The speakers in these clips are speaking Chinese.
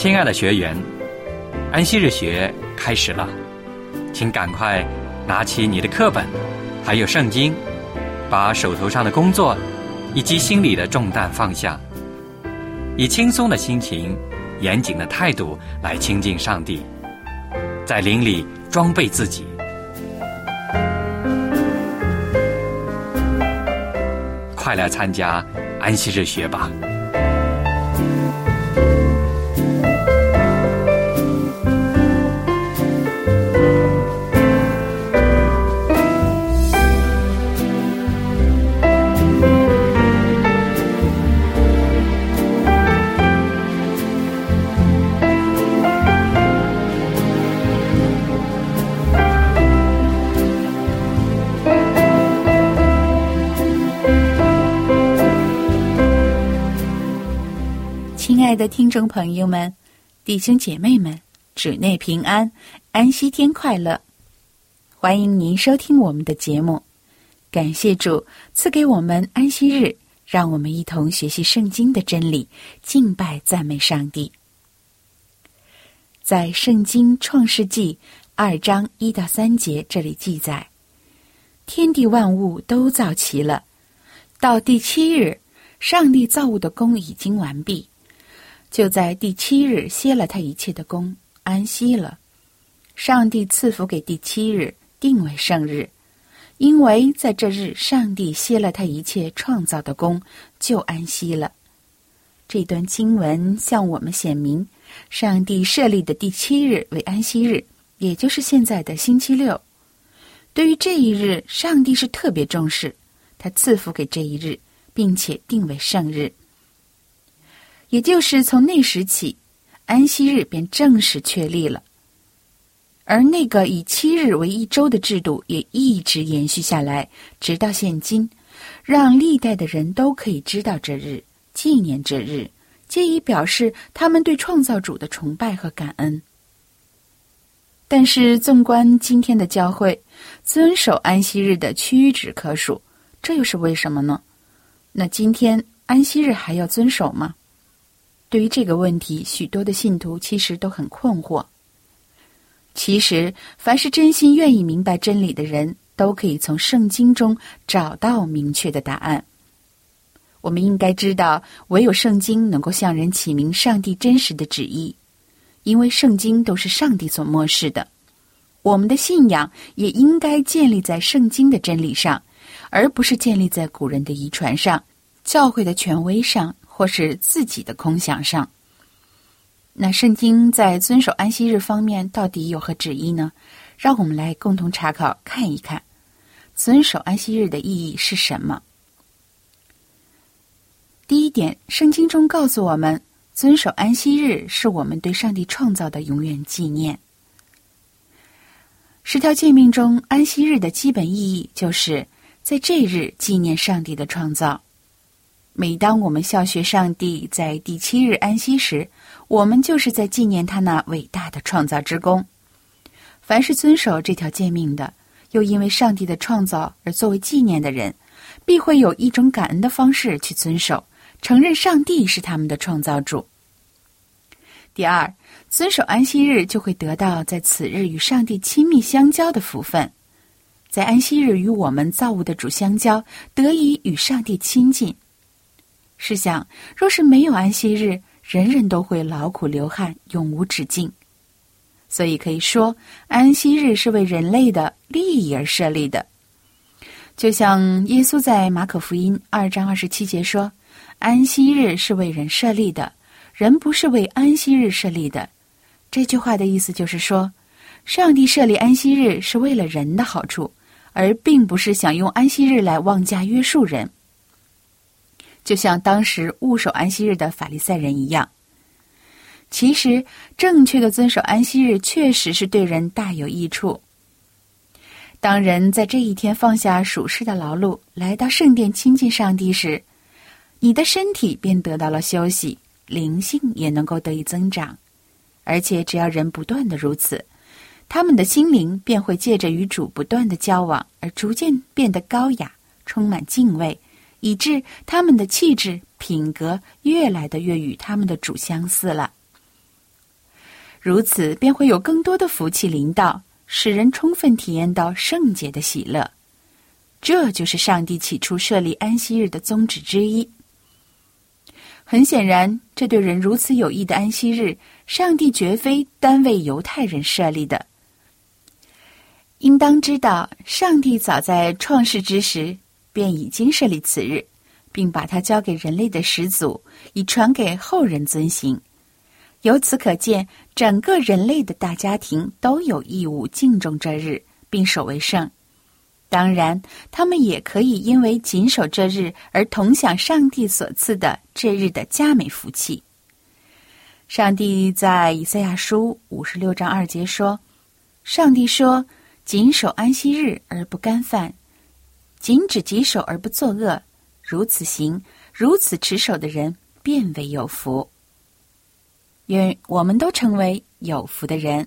亲爱的学员，安息日学开始了，请赶快拿起你的课本，还有圣经，把手头上的工作以及心里的重担放下，以轻松的心情、严谨的态度来亲近上帝，在灵里装备自己。快来参加安息日学吧！亲爱的听众朋友们、弟兄姐妹们，主内平安，安息天快乐！欢迎您收听我们的节目。感谢主赐给我们安息日，让我们一同学习圣经的真理，敬拜赞美上帝。在《圣经创世纪》二章一到三节这里记载，天地万物都造齐了，到第七日，上帝造物的功已经完毕。就在第七日歇了他一切的功，安息了。上帝赐福给第七日，定为圣日，因为在这日，上帝歇了他一切创造的功，就安息了。这段经文向我们显明，上帝设立的第七日为安息日，也就是现在的星期六。对于这一日，上帝是特别重视，他赐福给这一日，并且定为圣日。也就是从那时起，安息日便正式确立了。而那个以七日为一周的制度也一直延续下来，直到现今，让历代的人都可以知道这日，纪念这日，借以表示他们对创造主的崇拜和感恩。但是，纵观今天的教会，遵守安息日的屈指可数，这又是为什么呢？那今天安息日还要遵守吗？对于这个问题，许多的信徒其实都很困惑。其实，凡是真心愿意明白真理的人，都可以从圣经中找到明确的答案。我们应该知道，唯有圣经能够向人启明上帝真实的旨意，因为圣经都是上帝所漠视的。我们的信仰也应该建立在圣经的真理上，而不是建立在古人的遗传上、教会的权威上。或是自己的空想上，那圣经在遵守安息日方面到底有何旨意呢？让我们来共同查考看一看，遵守安息日的意义是什么。第一点，圣经中告诉我们，遵守安息日是我们对上帝创造的永远纪念。十条诫命中，安息日的基本意义就是在这日纪念上帝的创造。每当我们笑学上帝在第七日安息时，我们就是在纪念他那伟大的创造之功。凡是遵守这条诫命的，又因为上帝的创造而作为纪念的人，必会有一种感恩的方式去遵守，承认上帝是他们的创造主。第二，遵守安息日就会得到在此日与上帝亲密相交的福分，在安息日与我们造物的主相交，得以与上帝亲近。试想，若是没有安息日，人人都会劳苦流汗，永无止境。所以可以说，安息日是为人类的利益而设立的。就像耶稣在马可福音二章二十七节说：“安息日是为人设立的，人不是为安息日设立的。”这句话的意思就是说，上帝设立安息日是为了人的好处，而并不是想用安息日来妄加约束人。就像当时误守安息日的法利赛人一样，其实正确的遵守安息日确实是对人大有益处。当人在这一天放下属世的劳碌，来到圣殿亲近上帝时，你的身体便得到了休息，灵性也能够得以增长。而且，只要人不断的如此，他们的心灵便会借着与主不断的交往，而逐渐变得高雅，充满敬畏。以致他们的气质、品格越来的越与他们的主相似了。如此便会有更多的福气临到，使人充分体验到圣洁的喜乐。这就是上帝起初设立安息日的宗旨之一。很显然，这对人如此有益的安息日，上帝绝非单为犹太人设立的。应当知道，上帝早在创世之时便已经设立此日，并把它交给人类的始祖，以传给后人遵行。由此可见，整个人类的大家庭都有义务敬重这日，并守为圣。当然，他们也可以因为谨守这日而同享上帝所赐的这日的佳美福气。上帝在以赛亚书五十六章二节说：“上帝说，谨守安息日而不干犯，禁止己手而不作恶，如此行，如此持守的人，便为有福。愿我们都成为有福的人。”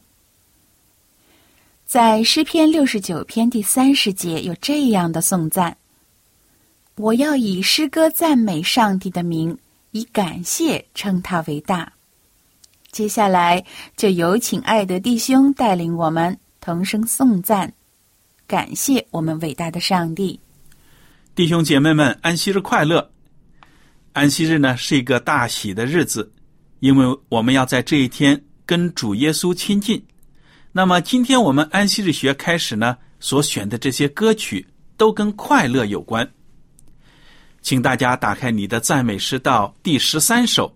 在诗篇六十九篇第三十节有这样的颂赞：“我要以诗歌赞美上帝的名，以感谢称他为大。”接下来就有请爱德弟兄带领我们同声颂赞，感谢我们伟大的上帝。弟兄姐妹们，安息日快乐！安息日呢是一个大喜的日子，因为我们要在这一天跟主耶稣亲近。那么，今天我们安息日学开始呢，所选的这些歌曲都跟快乐有关。请大家打开你的赞美诗到第十三首，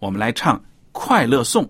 我们来唱《快乐颂》。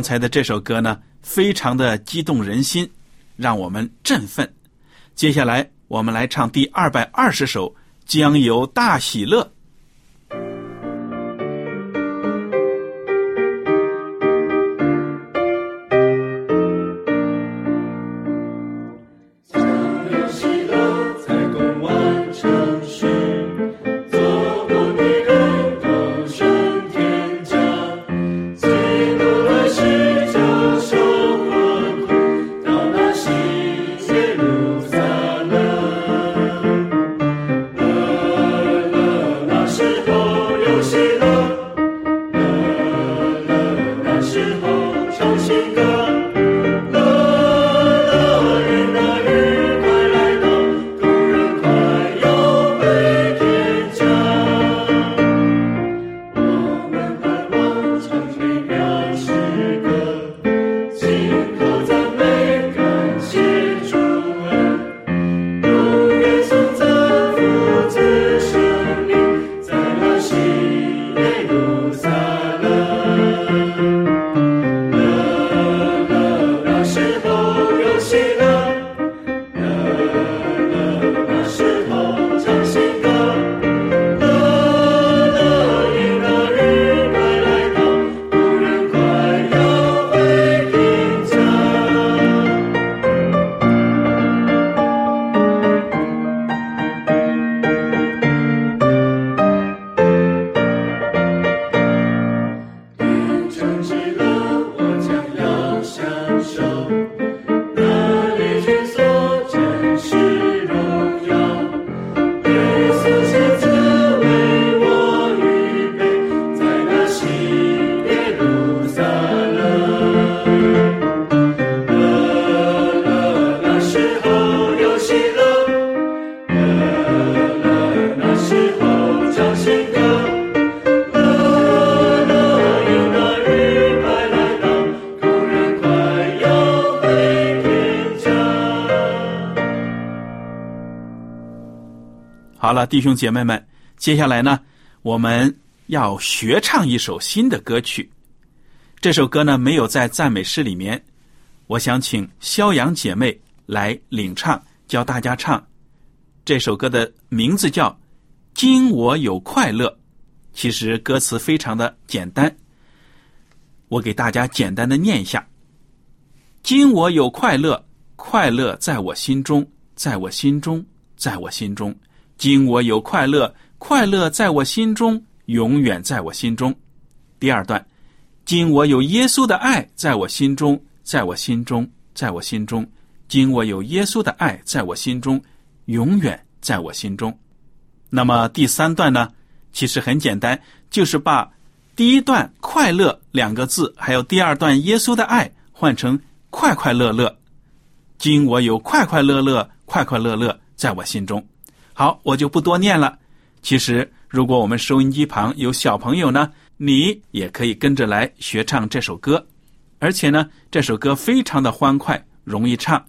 刚才的这首歌呢，非常的激动人心，让我们振奋。接下来，我们来唱第二百二十首《将有大喜乐》。弟兄姐妹们，接下来呢，我们要学唱一首新的歌曲。这首歌呢，没有在赞美诗里面。我想请肖阳姐妹来领唱，教大家唱。这首歌的名字叫《今我有快乐》，其实歌词非常的简单。我给大家简单的念一下：今我有快乐，快乐在我心中，在我心中，在我心中。今我有快乐，快乐在我心中，永远在我心中。第二段。今我有耶稣的爱在我心中，在我心中，在我心中。今我有耶稣的爱在我心中，永远在我心中。那么第三段呢？其实很简单，就是把第一段“快乐”两个字，还有第二段“耶稣的爱”换成“快快乐乐”。今我有快快乐乐，快快乐乐在我心中。好，我就不多念了。其实，如果我们收音机旁有小朋友呢？你也可以跟着来学唱这首歌，而且呢，这首歌非常的欢快，容易唱。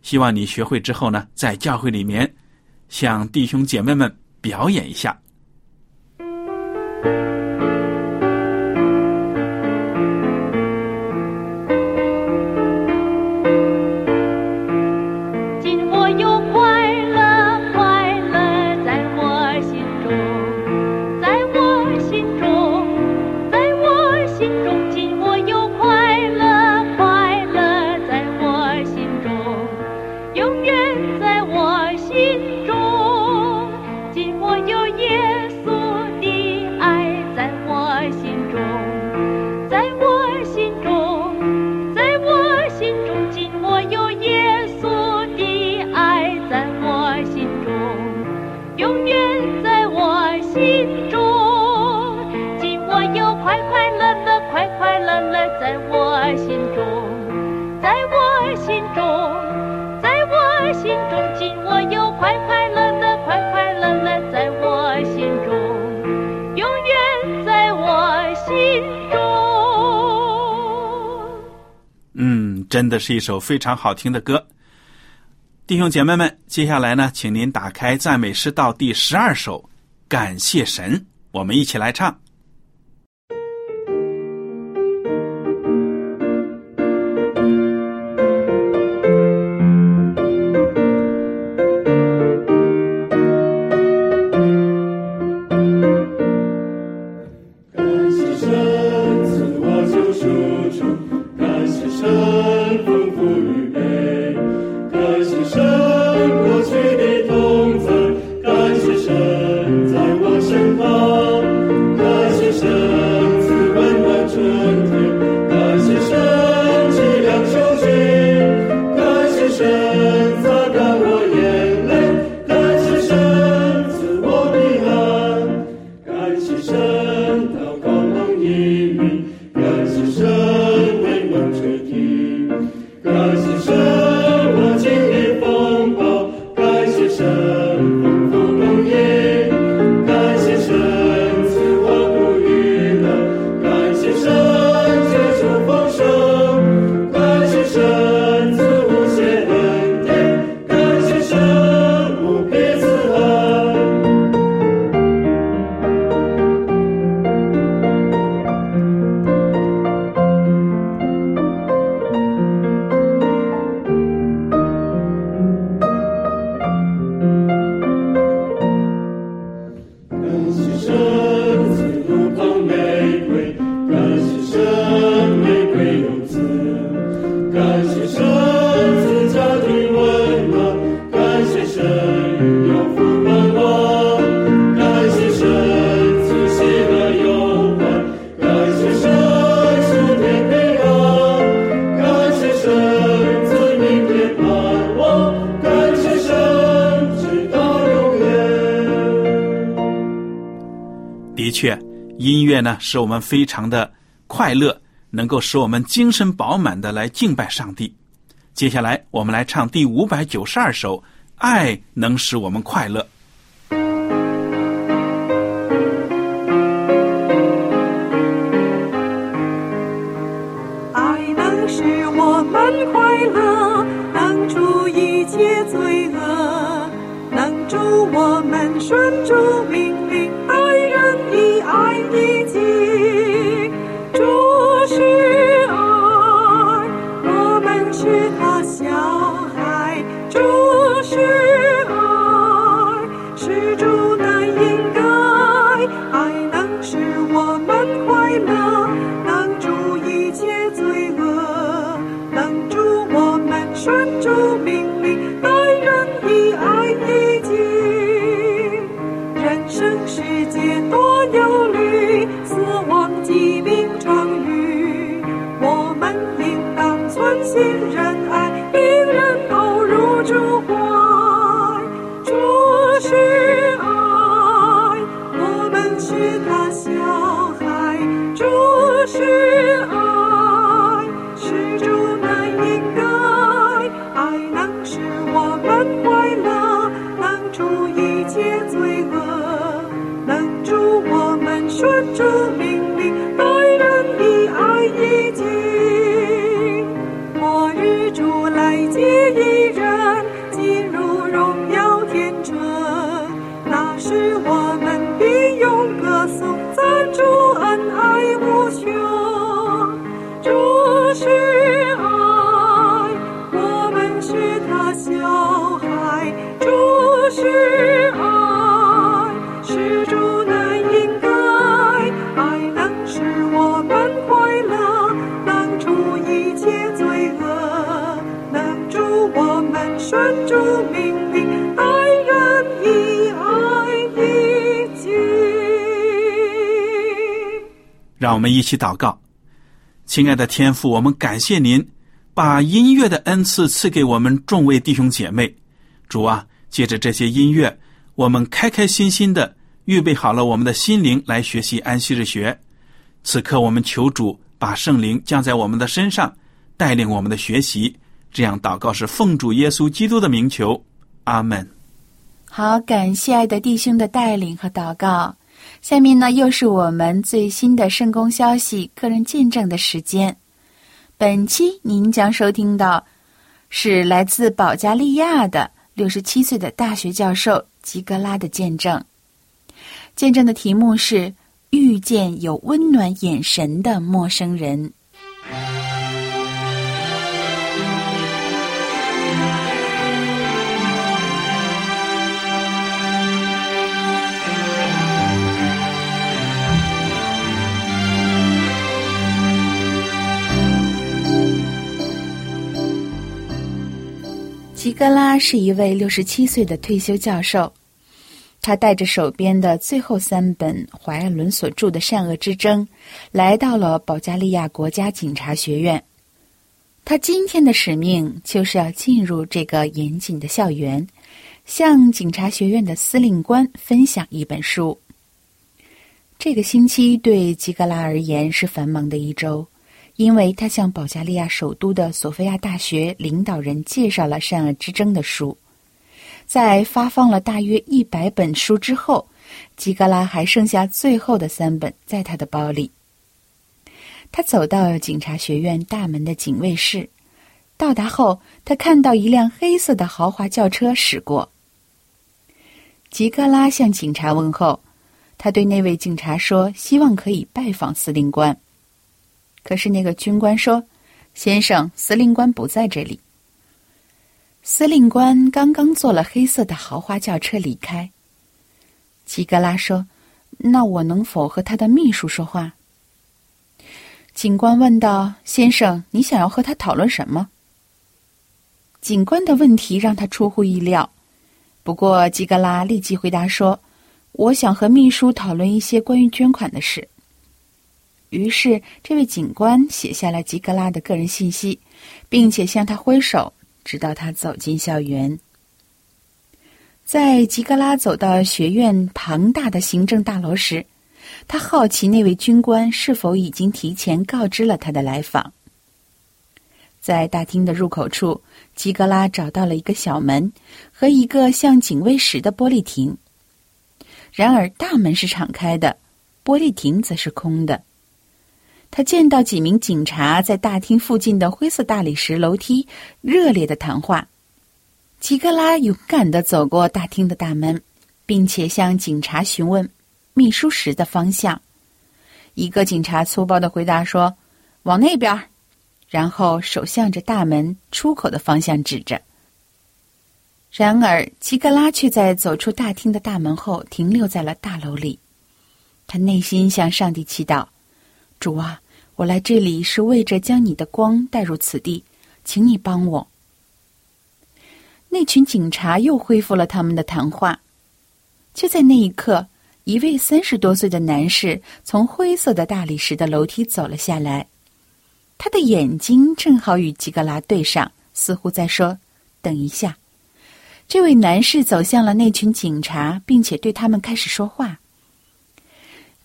希望你学会之后呢，在教会里面向弟兄姐妹们表演一下。真的是一首非常好听的歌，弟兄姐妹们，接下来呢，请您打开赞美诗道第十二首，感谢神，我们一起来唱。音乐呢，使我们非常的快乐，能够使我们精神饱满的来敬拜上帝。接下来，我们来唱第五百九十二首《爱能使我们快乐》。爱能使我们快乐，能除一切罪恶，能助我们。顺住命我们一起祷告，亲爱的天父，我们感谢您把音乐的恩赐赐给我们众位弟兄姐妹。主啊，借着这些音乐，我们开开心心的预备好了我们的心灵来学习安息日学。此刻，我们求主把圣灵降在我们的身上，带领我们的学习。这样祷告是奉主耶稣基督的名求，阿门。好，感谢爱的弟兄的带领和祷告。下面呢，又是我们最新的圣功消息、个人见证的时间。本期您将收听到是来自保加利亚的六十七岁的大学教授吉格拉的见证。见证的题目是“遇见有温暖眼神的陌生人”。吉格拉是一位六十七岁的退休教授，他带着手边的最后三本怀爱伦所著的《善恶之争》，来到了保加利亚国家警察学院。他今天的使命就是要进入这个严谨的校园，向警察学院的司令官分享一本书。这个星期对吉格拉而言是繁忙的一周。因为他向保加利亚首都的索菲亚大学领导人介绍了《善恶之争》的书，在发放了大约一百本书之后，吉格拉还剩下最后的三本在他的包里。他走到警察学院大门的警卫室，到达后，他看到一辆黑色的豪华轿车驶过。吉格拉向警察问候，他对那位警察说：“希望可以拜访司令官。”可是那个军官说：“先生，司令官不在这里。”司令官刚刚坐了黑色的豪华轿车离开。吉格拉说：“那我能否和他的秘书说话？”警官问道：“先生，你想要和他讨论什么？”警官的问题让他出乎意料，不过吉格拉立即回答说：“我想和秘书讨论一些关于捐款的事。”于是，这位警官写下了吉格拉的个人信息，并且向他挥手，直到他走进校园。在吉格拉走到学院庞大的行政大楼时，他好奇那位军官是否已经提前告知了他的来访。在大厅的入口处，吉格拉找到了一个小门和一个像警卫室的玻璃亭。然而，大门是敞开的，玻璃亭则是空的。他见到几名警察在大厅附近的灰色大理石楼梯热烈的谈话。吉格拉勇敢的走过大厅的大门，并且向警察询问秘书室的方向。一个警察粗暴的回答说：“往那边。”然后手向着大门出口的方向指着。然而，吉格拉却在走出大厅的大门后停留在了大楼里。他内心向上帝祈祷：“主啊，我来这里是为着将你的光带入此地，请你帮我。”那群警察又恢复了他们的谈话。就在那一刻，一位三十多岁的男士从灰色的大理石的楼梯走了下来，他的眼睛正好与吉格拉对上，似乎在说：“等一下。”这位男士走向了那群警察，并且对他们开始说话。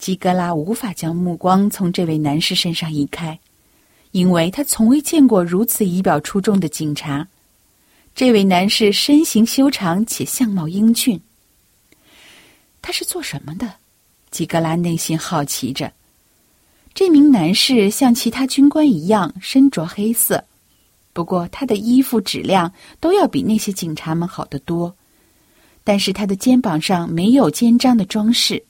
吉格拉无法将目光从这位男士身上移开，因为他从未见过如此仪表出众的警察。这位男士身形修长且相貌英俊。他是做什么的？吉格拉内心好奇着。这名男士像其他军官一样身着黑色。不过，他的衣服质量都要比那些警察们好得多。但是，他的肩膀上没有肩章的装饰。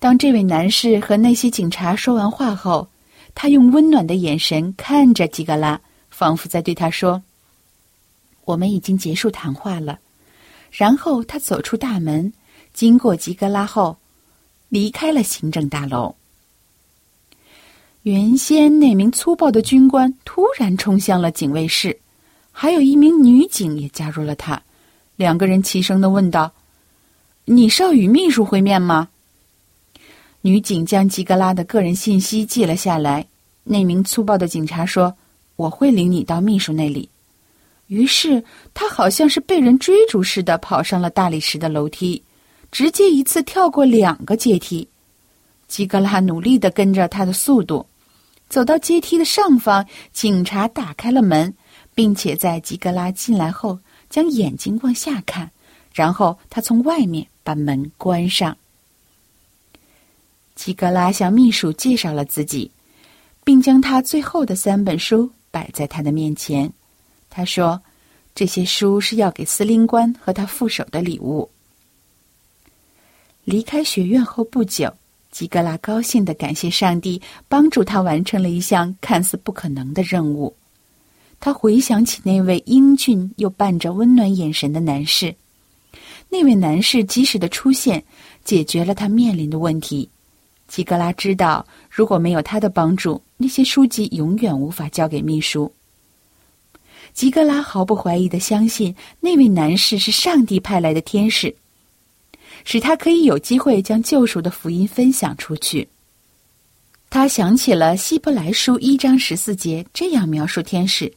当这位男士和那些警察说完话后，他用温暖的眼神看着吉格拉，仿佛在对他说：“我们已经结束谈话了。”然后他走出大门，经过吉格拉后，离开了行政大楼。原先那名粗暴的军官突然冲向了警卫室，还有一名女警也加入了他。两个人齐声的问道：“你是要与秘书会面吗？”女警将吉格拉的个人信息记了下来。那名粗暴的警察说：“我会领你到秘书那里。”于是他好像是被人追逐似的跑上了大理石的楼梯，直接一次跳过两个阶梯。吉格拉努力的跟着他的速度。走到阶梯的上方，警察打开了门，并且在吉格拉进来后将眼睛往下看，然后他从外面把门关上。吉格拉向秘书介绍了自己，并将他最后的三本书摆在他的面前。他说：“这些书是要给司令官和他副手的礼物。”离开学院后不久。吉格拉高兴的感谢上帝帮助他完成了一项看似不可能的任务。他回想起那位英俊又伴着温暖眼神的男士，那位男士及时的出现，解决了他面临的问题。吉格拉知道，如果没有他的帮助，那些书籍永远无法交给秘书。吉格拉毫不怀疑的相信，那位男士是上帝派来的天使。使他可以有机会将救赎的福音分享出去。他想起了希伯来书一章十四节这样描述天使：“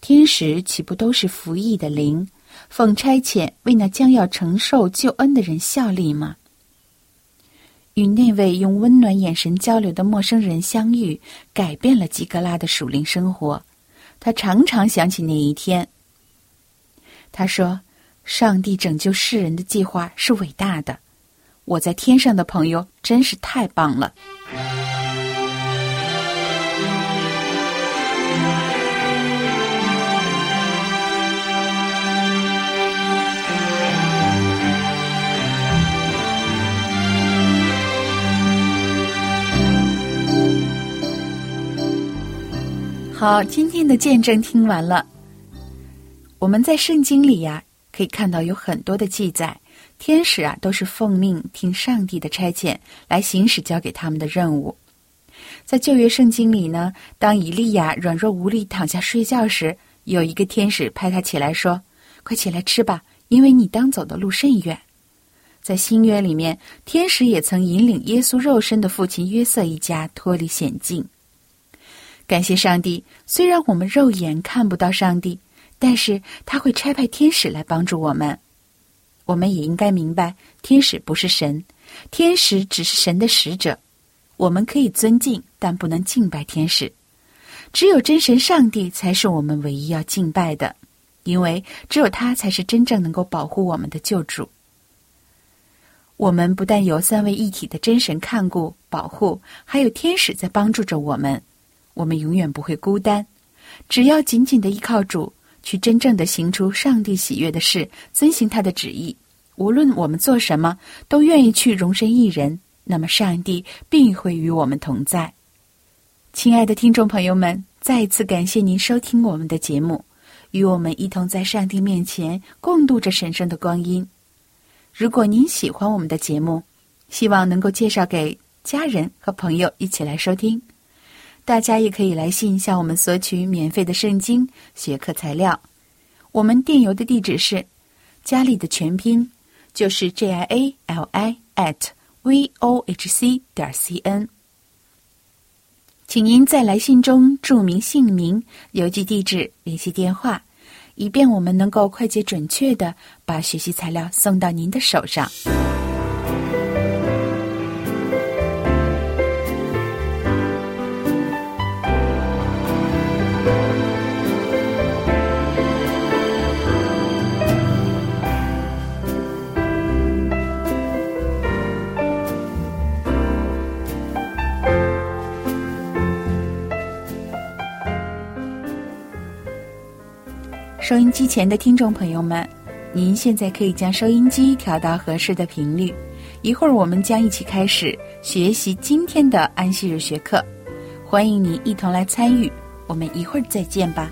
天使岂不都是服役的灵，奉差遣为那将要承受救恩的人效力吗？”与那位用温暖眼神交流的陌生人相遇，改变了吉格拉的属灵生活。他常常想起那一天。他说。上帝拯救世人的计划是伟大的，我在天上的朋友真是太棒了。好，今天的见证听完了，我们在圣经里呀。可以看到有很多的记载，天使啊都是奉命听上帝的差遣来行使交给他们的任务。在旧约圣经里呢，当以利亚软弱无力躺下睡觉时，有一个天使拍他起来说：“快起来吃吧，因为你当走的路甚远。”在新约里面，天使也曾引领耶稣肉身的父亲约瑟一家脱离险境。感谢上帝，虽然我们肉眼看不到上帝。但是他会差派天使来帮助我们，我们也应该明白，天使不是神，天使只是神的使者。我们可以尊敬，但不能敬拜天使。只有真神上帝才是我们唯一要敬拜的，因为只有他才是真正能够保护我们的救主。我们不但有三位一体的真神看顾保护，还有天使在帮助着我们，我们永远不会孤单。只要紧紧的依靠主。去真正的行出上帝喜悦的事，遵行他的旨意，无论我们做什么，都愿意去容身一人，那么上帝必会与我们同在。亲爱的听众朋友们，再一次感谢您收听我们的节目，与我们一同在上帝面前共度着神圣的光阴。如果您喜欢我们的节目，希望能够介绍给家人和朋友一起来收听。大家也可以来信向我们索取免费的圣经学课材料。我们电邮的地址是佳丽的全拼。就是 J I A L I at v o h c 点 c n，请您在来信中注明姓名、邮寄地址、联系电话，以便我们能够快捷准确的把学习材料送到您的手上。机前的听众朋友们，您现在可以将收音机调到合适的频率。一会儿我们将一起开始学习今天的安息日学课，欢迎您一同来参与。我们一会儿再见吧。